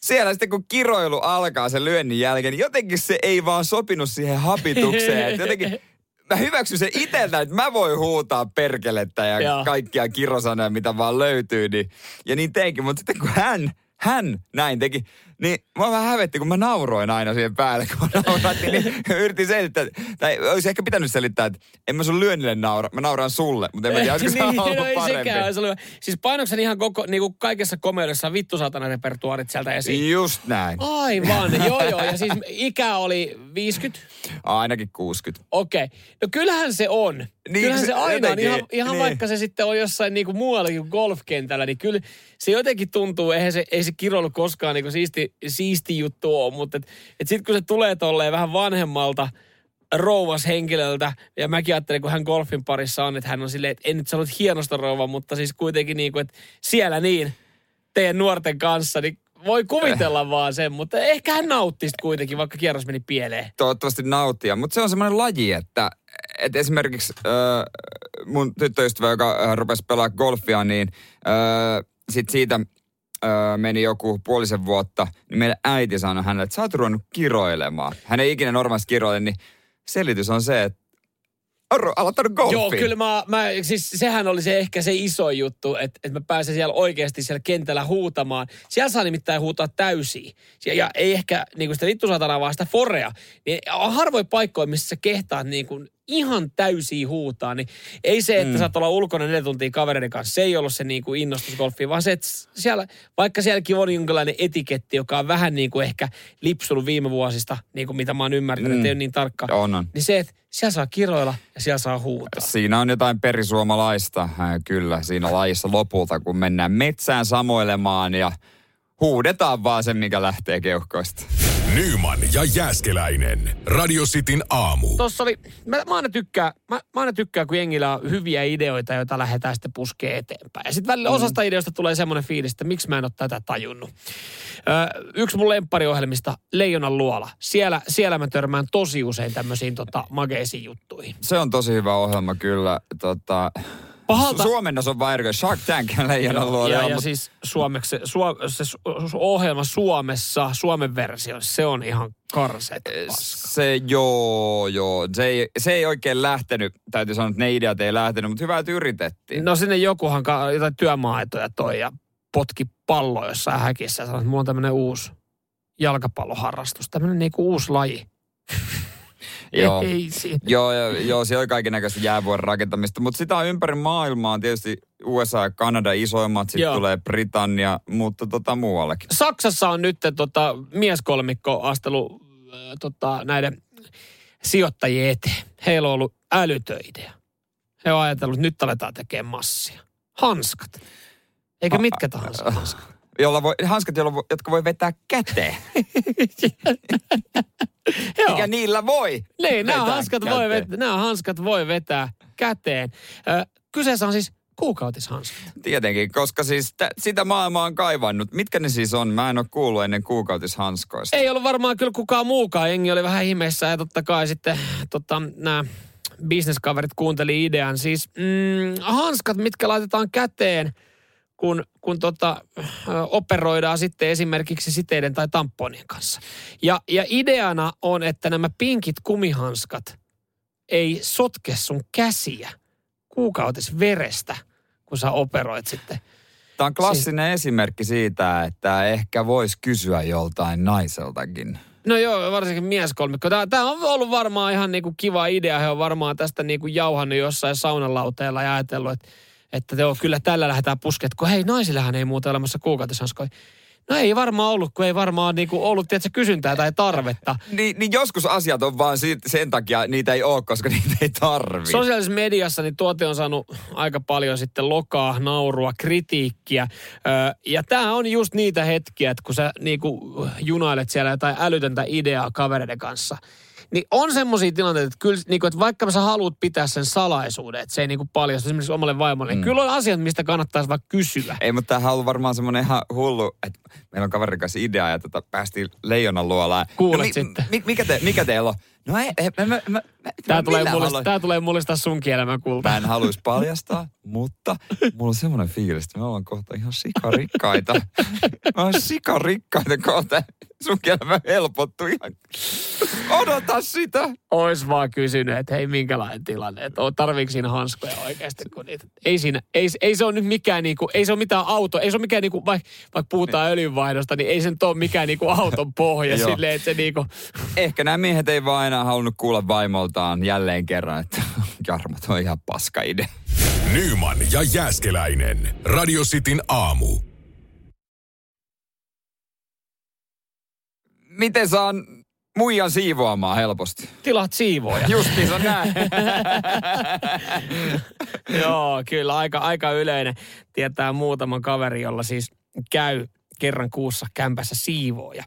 siellä sitten kun kiroilu alkaa sen lyönnin jälkeen, niin jotenkin se ei vaan sopinut siihen habitukseen. että jotenkin [laughs] mä hyväksyn sen itseltä, että mä voin huutaa perkelettä ja Joo. kaikkia kirosanoja, mitä vaan löytyy. Niin, ja niin teinkin, mutta sitten kun hän, hän näin teki, niin mä vähän hävetti, kun mä nauroin aina siihen päälle, kun mä naurattiin, niin [laughs] yritin selittää, tai olisi ehkä pitänyt selittää, että en mä sun lyönnille naura, mä nauran sulle, mutta en mä tiedä, olisiko se [laughs] niin, ollut no ei parempi. sekään olisi ollut. Siis painoksen ihan koko, niin kuin kaikessa komeudessa vittu saatana repertuaarit sieltä esiin. Just näin. Aivan, [laughs] joo joo. Ja siis ikä oli 50. Ainakin 60. Okei. No kyllähän se on. Niin, Niin, kyllähän se aina on. Ihan, ihan niin. vaikka se sitten on jossain niinku muuallakin kuin golfkentällä, niin kyllä se jotenkin tuntuu, eihän se, ei se kiroilu koskaan niinku siisti, siisti juttu ole, mutta et, et sitten kun se tulee tolleen vähän vanhemmalta rouvas henkilöltä, ja mäkin ajattelen, kun hän golfin parissa on, että hän on silleen, että en nyt sano, että hienosta rouva, mutta siis kuitenkin niin kuin, että siellä niin teidän nuorten kanssa, niin voi kuvitella [laughs] vaan sen, mutta ehkä hän nautti sit kuitenkin, vaikka kierros meni pieleen. Toivottavasti nauttia. Mutta se on semmoinen laji, että, että esimerkiksi äh, mun tyttöystävä, joka äh, rupesi pelaa golfia, niin äh, sit siitä äh, meni joku puolisen vuotta, niin meidän äiti sanoi hänelle, että sä oot ruvennut kiroilemaan. Hän ei ikinä normaalisti kiroile, niin selitys on se, että on aloittanut golfin. Joo, kyllä mä, mä, siis sehän oli se ehkä se iso juttu, että, että mä pääsen siellä oikeasti siellä kentällä huutamaan. Siellä saa nimittäin huutaa täysiä. Ja, ja ei ehkä niin kuin sitä vittusatanaa, vaan sitä forea. Niin on harvoin paikkoja, missä sä kehtaat niin kuin ihan täysiä huutaa. Niin ei se, että mm. saat olla ulkona neljä tuntia kavereiden kanssa, se ei ollut se niin kuin innostus golfiin, vaan se, että siellä, vaikka sielläkin on jonkinlainen etiketti, joka on vähän niin kuin ehkä lipsunut viime vuosista, niin kuin mitä mä oon ymmärtänyt, mm. että ei ole niin tarkka. On, on. Niin se, että siellä saa kiroilla ja siellä saa huutaa. Siinä on jotain perisuomalaista, äh, kyllä, siinä lajissa lopulta, kun mennään metsään samoilemaan ja huudetaan vaan sen, mikä lähtee keuhkoista. Nyman ja Jääskeläinen. Radio Cityn aamu. Tuossa oli, mä, mä, aina tykkään, mä, mä aina tykkään, kun jengillä on hyviä ideoita, joita lähdetään sitten puskee eteenpäin. Ja sitten välillä mm. osasta ideoista tulee semmoinen fiilis, että miksi mä en ole tätä tajunnut. Ö, yksi mun lemppariohjelmista, Leijonan luola. Siellä, siellä mä törmään tosi usein tämmöisiin tota, mageisiin juttuihin. Se on tosi hyvä ohjelma kyllä. Tota, Pahalta- Su- Suomennos on vaan eri. Shark Tank leijonan luo. ja, ja mut- siis suomeksi, suo, se su, ohjelma Suomessa, Suomen versio, se on ihan karseet paska. Se joo, joo. Se ei, se ei oikein lähtenyt. Täytyy sanoa, että ne ideat ei lähtenyt, mutta hyvä, että yritettiin. No sinne jokuhan ka- jotain työmaaitoja toi ja potki pallo jossain häkissä ja sanoi, että mulla on tämmöinen uusi jalkapalloharrastus, tämmöinen niinku uusi laji. Joo. Ei siinä. Joo, ja, joo, siellä on kaiken näköistä jäävuoren rakentamista, mutta sitä on ympäri maailmaa. Tietysti USA ja Kanada isoimmat, sitten Joo. tulee Britannia, mutta tota muuallekin. Saksassa on nyt tota, mieskolmikko astelu äh, tota, näiden sijoittajien eteen. Heillä on ollut älytön idea. He on ajatellut, että nyt aletaan tekemään massia. Hanskat. Eikä mitkä tahansa hanskat. Jolla voi, hanskat, jolla voi, jotka voi vetää käteen. [laughs] Mikä niillä voi Niin, nämä hanskat, voi käteen. vetää, nämä hanskat voi vetää käteen. Ö, kyseessä on siis kuukautishanskat. Tietenkin, koska siis t- sitä maailmaa on kaivannut. Mitkä ne siis on? Mä en ole kuullut ennen kuukautishanskoista. Ei ollut varmaan kyllä kukaan muukaan. Jengi oli vähän ihmeessä ja totta kai sitten tota, nämä bisneskaverit kuunteli idean. Siis mm, hanskat, mitkä laitetaan käteen, kun, kun tota, operoidaan sitten esimerkiksi siteiden tai tamponien kanssa. Ja, ja ideana on, että nämä pinkit kumihanskat ei sotke sun käsiä kuukautisverestä, kun kun sä operoit sitten. Tämä on klassinen esimerkki siitä, että ehkä voisi kysyä joltain naiseltakin. No joo, varsinkin mieskolmikko. Tämä, tämä on ollut varmaan ihan niinku kiva idea. He on varmaan tästä niinku jauhannut jossain saunalauteella ja ajatellut, että, että joo, kyllä tällä lähdetään pusket, kun hei, naisillehan ei muuta olemassa kuukautishanskoja. No ei varmaan ollut, kun ei varmaan niinku ollut tiedätkö, kysyntää tai tarvetta. [laughs] Niin, niin joskus asiat on vaan siitä, sen takia, niitä ei ole, koska [laughs] niitä ei tarvi. Sosiaalisessa mediassa niin tuote on saanut aika paljon sitten lokaa, naurua, kritiikkiä. Öö, ja tämä on just niitä hetkiä, että kun sä niinku junailet siellä jotain älytöntä ideaa kavereiden kanssa – niin on semmoisia tilanteita, että, kyllä, niin kuin, että vaikka sä haluat pitää sen salaisuuden, että se ei niin kuin paljastu esimerkiksi omalle vaimolle, niin mm. kyllä on asiat, mistä kannattaisi vaikka kysyä. Ei, mutta tämähän on ollut varmaan semmoinen ihan hullu, että meillä on kaverin kanssa idea ja tota, päästiin leijonan luolaan. Kuulet no, mi, sitten. Mi, mikä, te, mikä teillä on? No ei, ei mä, mä, mä, Tää, tulee mullista, tää tulee mullistaa sunkin elämän kulta. Mä en haluaisi paljastaa, mutta mulla on semmoinen fiilis, että me ollaan kohta ihan sikarikkaita. mä oon sikarikkaita kohta. Sun elämä helpottu ihan. Odota sitä. Ois vaan kysynyt, että hei minkälainen tilanne, että tarviiko siinä hanskoja oikeasti, kun niitä, ei siinä, ei, ei se ole nyt mikään niinku, ei se ole mitään auto, ei se ole mikään niinku, vaikka, vaikka puhutaan öljynvaihdosta, niin ei se nyt ole mikään niinku auton pohja silleen, että se niinku. Ehkä nämä miehet ei vaan enää halunnut kuulla vaimoltaan jälleen kerran, että [laughs] Jarmo, on ihan paska idea. Nyman ja Jääskeläinen. Radio Cityn aamu. Miten saan muijan siivoamaan helposti? Tilat siivoja. Justi se on näin. [laughs] Joo, kyllä aika, aika yleinen. Tietää muutaman kaveri, jolla siis käy kerran kuussa kämpässä siivooja.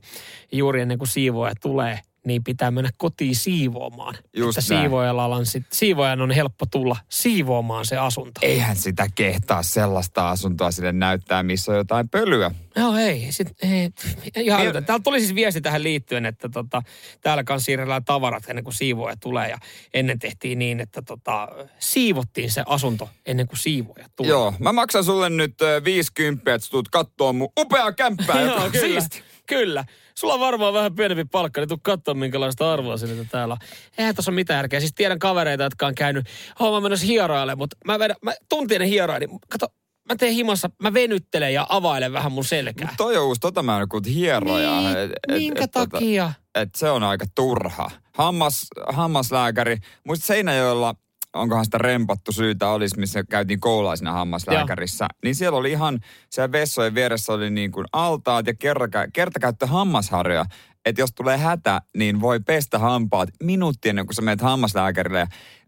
Juuri ennen kuin siivooja tulee, niin pitää mennä kotiin siivoamaan. Just että siivoajalla on sit, siivoajan on helppo tulla siivoamaan se asunto. Eihän sitä kehtaa sellaista asuntoa sille näyttää, missä on jotain pölyä. No ei, sit, ei. Ihan ei. Täällä tuli siis viesti tähän liittyen, että tota, täällä kanssa siirrellään tavarat ennen kuin siivoaja tulee. Ja ennen tehtiin niin, että tota, siivottiin se asunto ennen kuin siivoaja tulee. Joo, mä maksan sulle nyt 50, että tulet katsoa mun upea kämppää, [laughs] Joo, kyllä. Siisti. Kyllä. Sulla on varmaan vähän pienempi palkka, niin tuu katsoa minkälaista arvoa sinne täällä on. Eihän tuossa ole mitään järkeä. Siis tiedän kavereita, jotka on käynyt homma menossa hieroille, mutta mä, vedän, mä tuntin ne hieroja, niin kato, mä teen himassa, mä venyttelen ja availen vähän mun selkää. Mut toi on uusi, tota mä en kuullut hieroja. Niin, et, et, minkä et, tota- takia? Tota, et se on aika turha. Hammas, hammaslääkäri, muistat Seinäjoella onkohan sitä rempattu syytä olisi, missä käytiin koulaisena hammaslääkärissä. Joo. Niin siellä oli ihan, siellä vessojen vieressä oli niin kuin altaat ja kertakä, kertakäyttö hammasharjoja. Että jos tulee hätä, niin voi pestä hampaat minuutti ennen kuin sä menet hammaslääkärille. Ja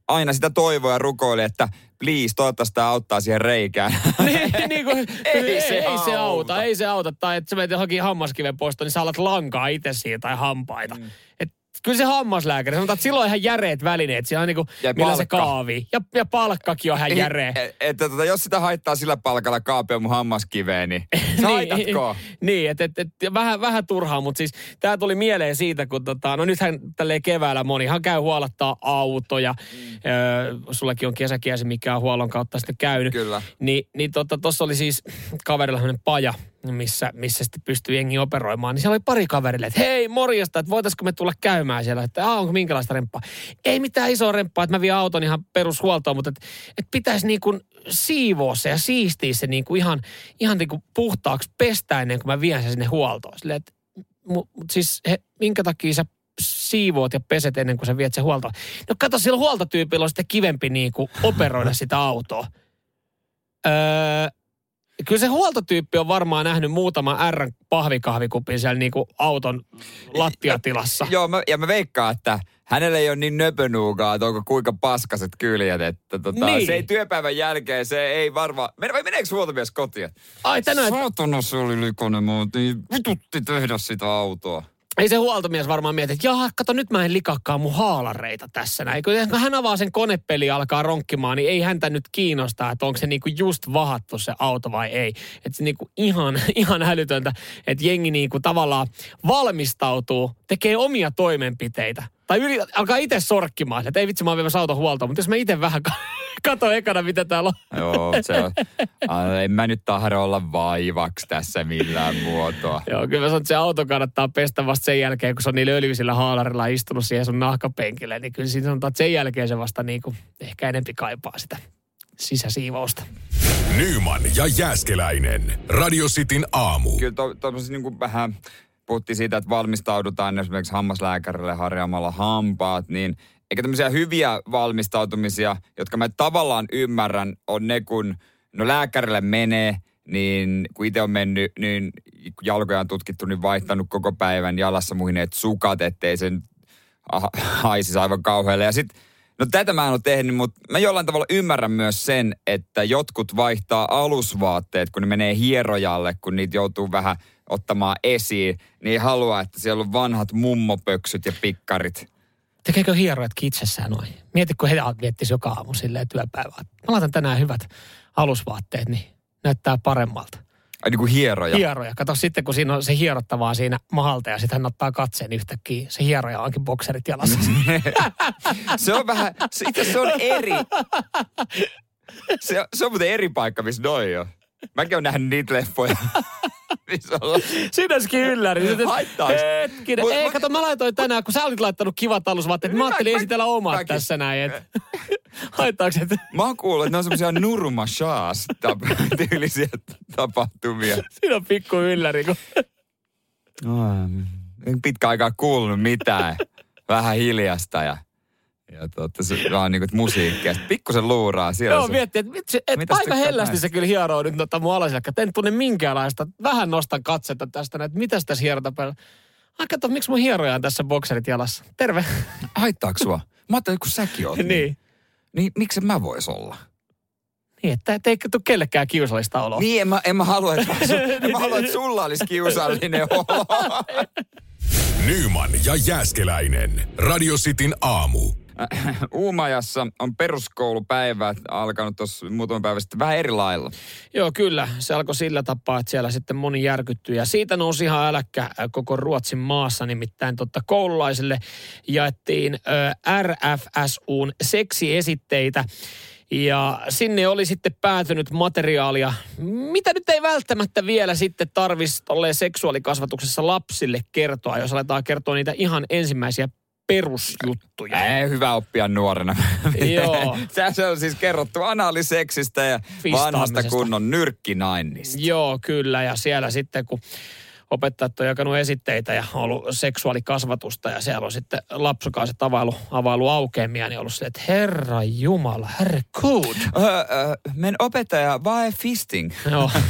aina sitä toivoa ja rukoili, että please, toivottavasti tämä auttaa siihen reikään. [laughs] niin, niin kuin, ei, ei, se, ei se auta, ei se auta. Tai että sä menet johonkin hammaskiven poistoon, niin sä alat lankaa itse siitä tai hampaita. Mm. Et kyllä se hammaslääkäri, sanotaan, että silloin on ihan järeet välineet. Siinä on niin kuin, ja millä palkka. se kaavi. Ja, ja palkkakin on ihan järeä. Että et, et, jos sitä haittaa sillä palkalla kaapia mun hammaskiveen, niin [laughs] haitatko? niin, että et, et, vähän, vähän turhaa, mutta siis tämä tuli mieleen siitä, kun tota, no nythän tälleen keväällä monihan käy huolattaa autoja. Mm. Öö, sullakin on kesäkiesi, mikä on huollon kautta sitten käynyt. Kyllä. Ni, niin tuossa tota, oli siis kaverilla paja, missä, missä sitten pystyi jengi operoimaan, niin siellä oli pari kaverille, että hei morjesta, että voitaisiko me tulla käymään siellä, että onko minkälaista remppaa. Ei mitään isoa remppaa, että mä vien auton ihan perushuoltoon, mutta että, että pitäisi niin kuin siivoa se ja siistiä se niin kuin ihan, ihan niin kuin puhtaaksi pestä ennen kuin mä vien sen sinne huoltoon. Silleen, että, mutta siis he, minkä takia sä siivoot ja peset ennen kuin sä viet sen huoltoon. No kato, sillä huoltotyypillä on sitten kivempi niin kuin operoida [laughs] sitä autoa. Öö, Kyllä se huoltotyyppi on varmaan nähnyt muutama R pahvikahvikupin siellä niin kuin auton lattiatilassa. Joo, mä, ja mä veikkaan, että hänellä ei ole niin nöpönuukaa, että onko kuinka paskaset kyljet, että tota, niin. se ei työpäivän jälkeen, se ei varmaan... Mene, vai meneekö huoltomies kotiin? Ai tänään... Saatana se oli likonen, mutta niin vitutti tehdä sitä autoa. Ei se huoltomies varmaan mieti, että jaha, kato nyt mä en likakkaa mun haalareita tässä näin. Kun hän avaa sen konepeli ja alkaa ronkkimaan, niin ei häntä nyt kiinnostaa, että onko se niinku just vahattu se auto vai ei. Että se niinku ihan, [laughs] ihan älytöntä, että jengi niinku tavallaan valmistautuu, tekee omia toimenpiteitä tai yli, alkaa itse sorkkimaan, että ei vitsi mä oon viemässä auton huoltoon, mutta jos mä itse vähän [laughs] katon ekana, mitä täällä on. Joo, se on. En mä nyt tahdo olla vaivaksi tässä millään muotoa. Joo, kyllä mä sanon, että se auto kannattaa pestä vasta sen jälkeen, kun se on niillä öljyisillä haalarilla istunut siihen sun nahkapenkille. Niin kyllä siinä sanotaan, että sen jälkeen se vasta niin kuin ehkä enempi kaipaa sitä sisäsiivousta. Nyman ja Jääskeläinen. Radio Cityn aamu. Kyllä to, to, niin kuin vähän puhuttiin siitä, että valmistaudutaan esimerkiksi hammaslääkärille harjaamalla hampaat, niin eikä tämmöisiä hyviä valmistautumisia, jotka mä tavallaan ymmärrän, on ne, kun no lääkärille menee, niin kun itse on mennyt, niin kun jalkoja on tutkittu, niin vaihtanut koko päivän jalassa muhineet sukat, ettei sen haisisi aivan kauhealle. Ja sitten No tätä mä en ole tehnyt, mutta mä jollain tavalla ymmärrän myös sen, että jotkut vaihtaa alusvaatteet, kun ne menee hierojalle, kun niitä joutuu vähän ottamaan esiin, niin haluaa, että siellä on vanhat mummopöksyt ja pikkarit. Tekeekö hierojat itsessään noin? Mieti, kun he miettisi joka aamu silleen työpäivää. Mä laitan tänään hyvät alusvaatteet, niin näyttää paremmalta. Ai niin kuin hieroja. Hieroja. Kato sitten, kun siinä on se hierottavaa siinä mahalta ja sitten hän ottaa katseen yhtäkkiä. Se hieroja onkin bokserit jalassa. [laughs] se on vähän, se, itse se on eri. [laughs] Se, se on muuten eri paikka, missä noi on. Mäkin olen nähnyt niitä leffoja. [laughs] Siinä olisikin ylläri. Haittaisi. Hetkinen. Mut, Ei, mut, kato, mä laitoin tänään, kun sä olit laittanut kivat alusvaatteet, mä ajattelin mä, esitellä omat mäkin. tässä näin. Et. [laughs] Haittaako et? Mä oon kuullut, että ne on semmosia nurma [laughs] tyylisiä tapahtumia. Siinä on pikku ylläri. Kun... en pitkä aikaa kuulunut mitään. Vähän hiljasta ja ja totta, se vaan niinku musiikkia. Pikkusen luuraa siellä. Joo, miettii, että vitsi, et aika hellästi näistä? se kyllä hieroo nyt noita mun alasilakka. En tunne minkäänlaista. Vähän nostan katsetta tästä, että mitä sitä hierota päällä. Ai kato, miksi mun hieroja on tässä bokserit jalassa? Terve. [laughs] Haittaako sua? Mä ajattelin, kun säkin oot. niin. Niin miksi mä vois olla? Niin, että ei tule kellekään kiusallista oloa. Niin, en mä, en mä halua, että, en mä halua, että sulla olisi kiusallinen [laughs] olo. Nyman ja Jääskeläinen. Radio Cityn aamu. Uumajassa on peruskoulupäivät alkanut tuossa muutaman päivän sitten vähän eri lailla. Joo, kyllä. Se alkoi sillä tapaa, että siellä sitten moni järkyttyi. Ja siitä nousi ihan äläkkä koko Ruotsin maassa. Nimittäin totta koululaisille jaettiin ö, RFSUn seksiesitteitä. Ja sinne oli sitten päätynyt materiaalia, mitä nyt ei välttämättä vielä sitten tarvitsisi seksuaalikasvatuksessa lapsille kertoa, jos aletaan kertoa niitä ihan ensimmäisiä perusjuttuja. Ei, hyvä oppia nuorena. Joo. [laughs] Se on siis kerrottu analiseksistä ja vanhasta kunnon nyrkkinainista. Joo, kyllä. Ja siellä sitten kun opettajat on jakanut esitteitä ja ollut seksuaalikasvatusta ja siellä on sitten lapsukaiset availu, availu aukeamia, niin ollut se, että herra jumala, herregud. Öö, öö, men opettaja, vai fisting? Joo. [laughs]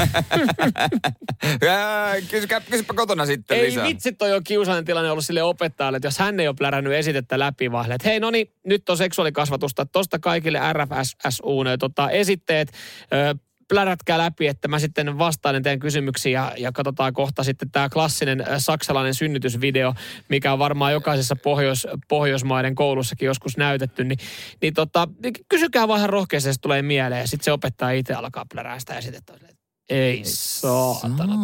Kysykää, kysypä kotona sitten ei lisää. Ei vitsi, toi on kiusainen tilanne ollut sille opettajalle, että jos hän ei ole plärännyt esitettä läpi, vaan että hei no niin, nyt on seksuaalikasvatusta, tosta kaikille RFSU tota, esitteet, öö, plärätkää läpi, että mä sitten vastailen teidän kysymyksiin ja, ja katsotaan kohta sitten tämä klassinen äh, saksalainen synnytysvideo, mikä on varmaan jokaisessa Pohjois, Pohjoismaiden koulussakin joskus näytetty, niin, niin tota, kysykää vähän rohkeasti, se tulee mieleen ja sitten se opettaja itse alkaa plärää sitä esitettä. Ei saatana.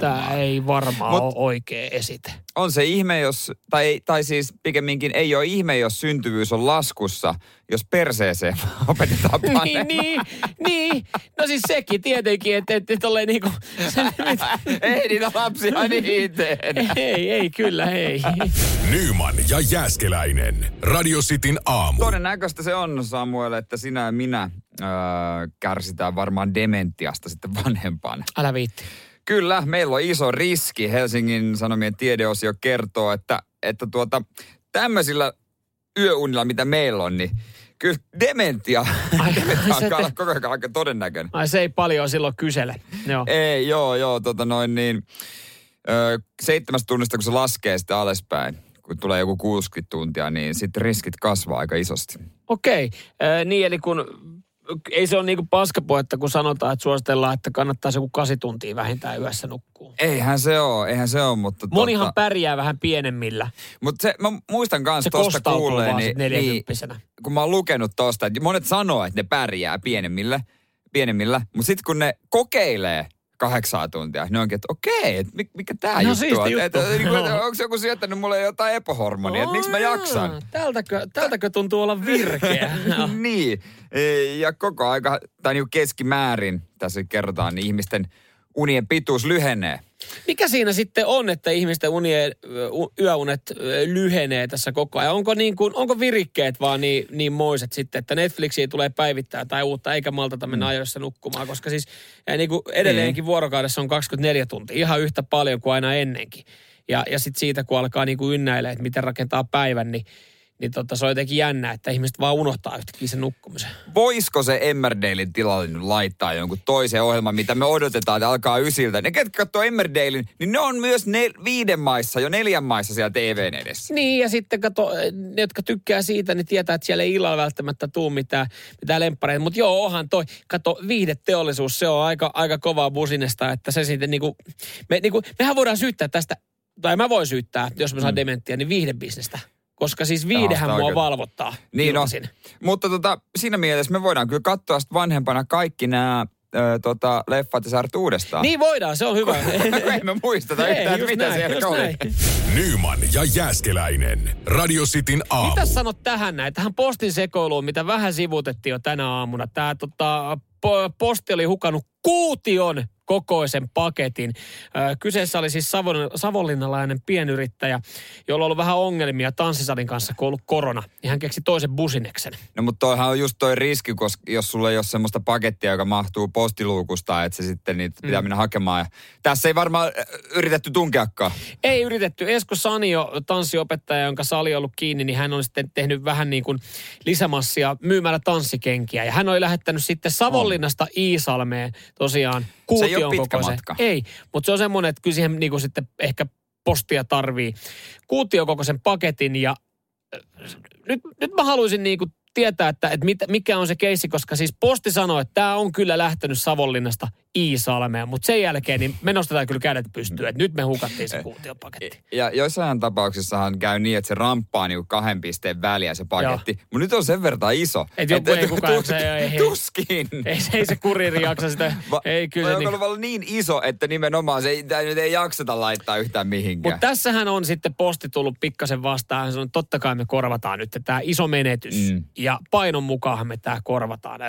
Tämä ei varmaan Mut ole oikea esite. On se ihme, jos, tai, tai siis pikemminkin ei ole ihme, jos syntyvyys on laskussa, jos perseeseen [laughs] opetetaan niin, niin, niin. No siis sekin tietenkin, että et, et ole niinku... [laughs] ei niitä lapsia niin Ei, ei, kyllä ei. Nyman ja Jääskeläinen. Radio Cityn aamu. Todennäköistä se on, Samuel, että sinä ja minä öö, kärsitään varmaan dementiasta sitten vanhempaan. Älä viitti. Kyllä, meillä on iso riski. Helsingin Sanomien tiedeosio kertoo, että, että tuota, tämmöisillä yöunilla, mitä meillä on, niin kyllä dementia, ai, [laughs] dementia alkaa olla koko ajan aika todennäköinen. Ai se ei paljon silloin kysele. Joo. Ei, joo, joo, tota noin niin, ö, seitsemästä tunnista kun se laskee sitten alaspäin, kun tulee joku 60 tuntia, niin sitten riskit kasvaa aika isosti. Okei, okay. niin eli kun ei se ole niinku paskapuhetta, kun sanotaan, että suositellaan, että kannattaa joku kasi tuntia vähintään yössä nukkuu. Eihän se ole, eihän se ole, mutta... Monihan totta... pärjää vähän pienemmillä. Mutta se, mä muistan kanssa tuosta kuulleen, niin, kun mä oon lukenut tosta, että monet sanoo, että ne pärjää pienemmillä, pienemmillä mutta sitten kun ne kokeilee kahdeksaa tuntia. Ne onkin, että okei, että mikä tämä no, juttu on. Että, että, niin kuin, että, onko joku syöttänyt mulle jotain epohormonia, että miksi mä jaksan? Tältäkö, tältäkö tuntuu olla virkeä? [laughs] niin, e, ja koko aika, tai niin keskimäärin, tässä kerrotaan, niin ihmisten unien pituus lyhenee. Mikä siinä sitten on, että ihmisten unien, yöunet lyhenee tässä koko ajan? Onko, niin kuin, onko virikkeet vaan niin, niin moiset sitten, että Netflixiin tulee päivittää tai uutta, eikä maltata mennä mm. ajoissa nukkumaan? Koska siis niin kuin edelleenkin mm. vuorokaudessa on 24 tuntia, ihan yhtä paljon kuin aina ennenkin. Ja, ja sitten siitä, kun alkaa niin kuin ynnäillä, että miten rakentaa päivän, niin niin tota, se on jotenkin jännä, että ihmiset vaan unohtaa yhtäkkiä sen nukkumisen. Voisiko se Emmerdalein tilalle nyt laittaa jonkun toisen ohjelman, mitä me odotetaan, että alkaa ysiltä? Ne, ketkä katsoo Emmerdalein, niin ne on myös ne, viiden maissa, jo neljän maissa siellä TVn edessä. Niin, ja sitten kato, ne, jotka tykkää siitä, niin tietää, että siellä ei illalla välttämättä tuu mitään, mitään lemppareita. Mutta joo, onhan toi, kato, viihdeteollisuus, se on aika, aika kovaa businesta, että se sitten niinku, me, niinku, mehän voidaan syyttää tästä, tai mä voin syyttää, jos mä saan mm. dementtiä, niin viihdebisnestä. Koska siis viidehän mua kyllä. valvottaa. Niin no, mutta tota, siinä mielessä me voidaan kyllä katsoa vanhempana kaikki nämä tota, leffat ja uudestaan. Niin voidaan, se on hyvä. [laughs] me muisteta yhtään, mitä näin, siellä oli. Nyman ja Jääskeläinen. Radio Cityn aamu. Mitä sanot tähän näin? Tähän postin sekoiluun, mitä vähän sivutettiin jo tänä aamuna. Tämä tota, posti oli hukannut kuution kokoisen paketin. Kyseessä oli siis Savon, savonlinnalainen pienyrittäjä, jolla on ollut vähän ongelmia tanssisalin kanssa, kun on ollut korona. Niin hän keksi toisen busineksen. No mutta toihan on just toi riski, koska jos sulla ei ole semmoista pakettia, joka mahtuu postiluukusta, että se sitten niitä pitää mm. mennä hakemaan. Ja tässä ei varmaan yritetty tunkeakaan. Ei yritetty. Esko Sanio, tanssiopettaja, jonka sali on ollut kiinni, niin hän on sitten tehnyt vähän niin kuin lisämassia myymällä tanssikenkiä. Ja hän oli lähettänyt sitten Savonlinnasta Iisalmeen tosiaan se ei ole pitkä matka. Ei, mutta se on semmoinen, että kyllä siihen niin sitten ehkä postia tarvii kuutiokokoisen paketin ja äh, nyt, nyt mä haluaisin niin kuin tietää, että, että mit, mikä on se keissi, koska siis posti sanoi, että tämä on kyllä lähtenyt Savonlinnasta Iisalmeen, mutta sen jälkeen niin me nostetaan kyllä kädet pystyyn, että nyt me hukattiin se kuutiopaketti. Ja joissain tapauksissahan käy niin, että se ramppaa niin kahden pisteen väliä se paketti, mutta nyt on sen verran iso. Et joku et, ei kukaan, tus, se, ei, tuskin. Ei, ei se kuriri jaksa sitä, [laughs] Va, ei kyllä. Se niin. on niin iso, että nimenomaan se ei, nyt ei jakseta laittaa yhtään mihinkään. Mutta tässähän on sitten posti tullut pikkasen vastaan, se on totta kai me korvataan nyt tämä iso menetys. Mm. Ja painon mukaan me tämä korvataan.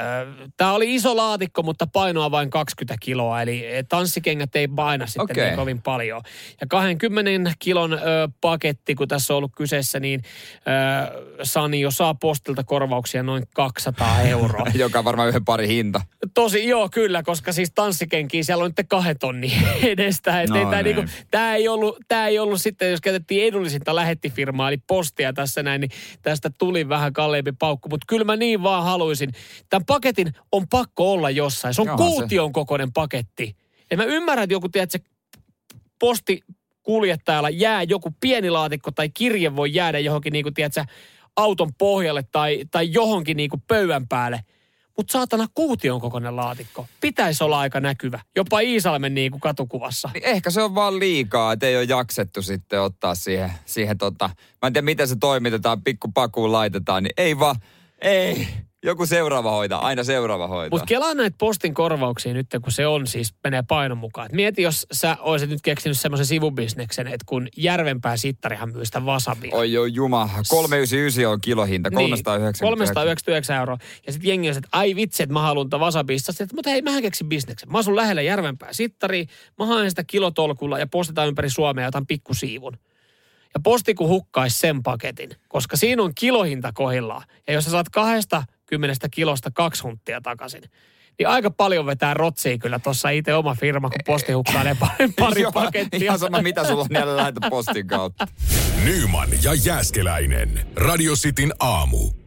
Tämä oli iso laatikko, mutta painoa vain 20 kiloa, eli tanssikengät ei paina sitten okay. niin kovin paljon. Ja 20 kilon ö, paketti, kun tässä on ollut kyseessä, niin ö, Sani jo saa postilta korvauksia noin 200 [laughs] euroa. Joka on varmaan yhden pari hinta. Tosi, joo kyllä, koska siis tanssikenkiä siellä on nyt kahden tonni [laughs] edestä. Et no, ei, tämä, niinku, tämä, ei ollut, tämä ei ollut sitten, jos käytettiin edullisinta lähettifirmaa, eli postia tässä näin, niin tästä tuli vähän kalleimpi paukku. Mutta kyllä mä niin vaan haluaisin. Tämän paketin on pakko olla jossain. Se on kuution se. kokoinen paketti. Ja mä ymmärrän, että joku, tiedät, se posti kuljettajalla jää joku pieni laatikko tai kirje voi jäädä johonkin, niin kuin, tiedätkö, auton pohjalle tai, tai johonkin niin kuin pöydän päälle. Mutta saatana kuution kokoinen laatikko. Pitäisi olla aika näkyvä. Jopa Iisalmen niin kuin katukuvassa. Ehkä se on vaan liikaa, että ei ole jaksettu sitten ottaa siihen, siihen tota, mä en tiedä miten se toimitetaan, pikku pakuun laitetaan, niin ei vaan, ei. Joku seuraava hoita, aina seuraava hoita. Mutta kelaa näitä postin korvauksia nyt, kun se on siis, menee painon mukaan. Et mieti, jos sä olisit nyt keksinyt semmoisen sivubisneksen, että kun Järvenpää sittarihan myy sitä wasabia. Oi joo, juma. 399 on kilohinta, 399. Niin, 399 euroa. Ja sitten jengi on, että ai vitsi, että mä haluan tätä wasabista. Sitten, mutta hei, mähän keksin bisneksen. Mä asun lähellä Järvenpää sittari, mä haen sitä kilotolkulla ja postitaan ympäri Suomea jotain pikkusiivun. Ja posti kun hukkaisi sen paketin, koska siinä on kilohinta kohillaan. Ja jos sä saat kahdesta kymmenestä kilosta kaksi hunttia takaisin, niin aika paljon vetää rotsia kyllä tuossa itse oma firma, kun posti hukkaa ne pari, pari [laughs] pakettia. Ihan sama, mitä sulla on niin laita postin kautta. Nyman ja Jääskeläinen. Radio Cityn aamu.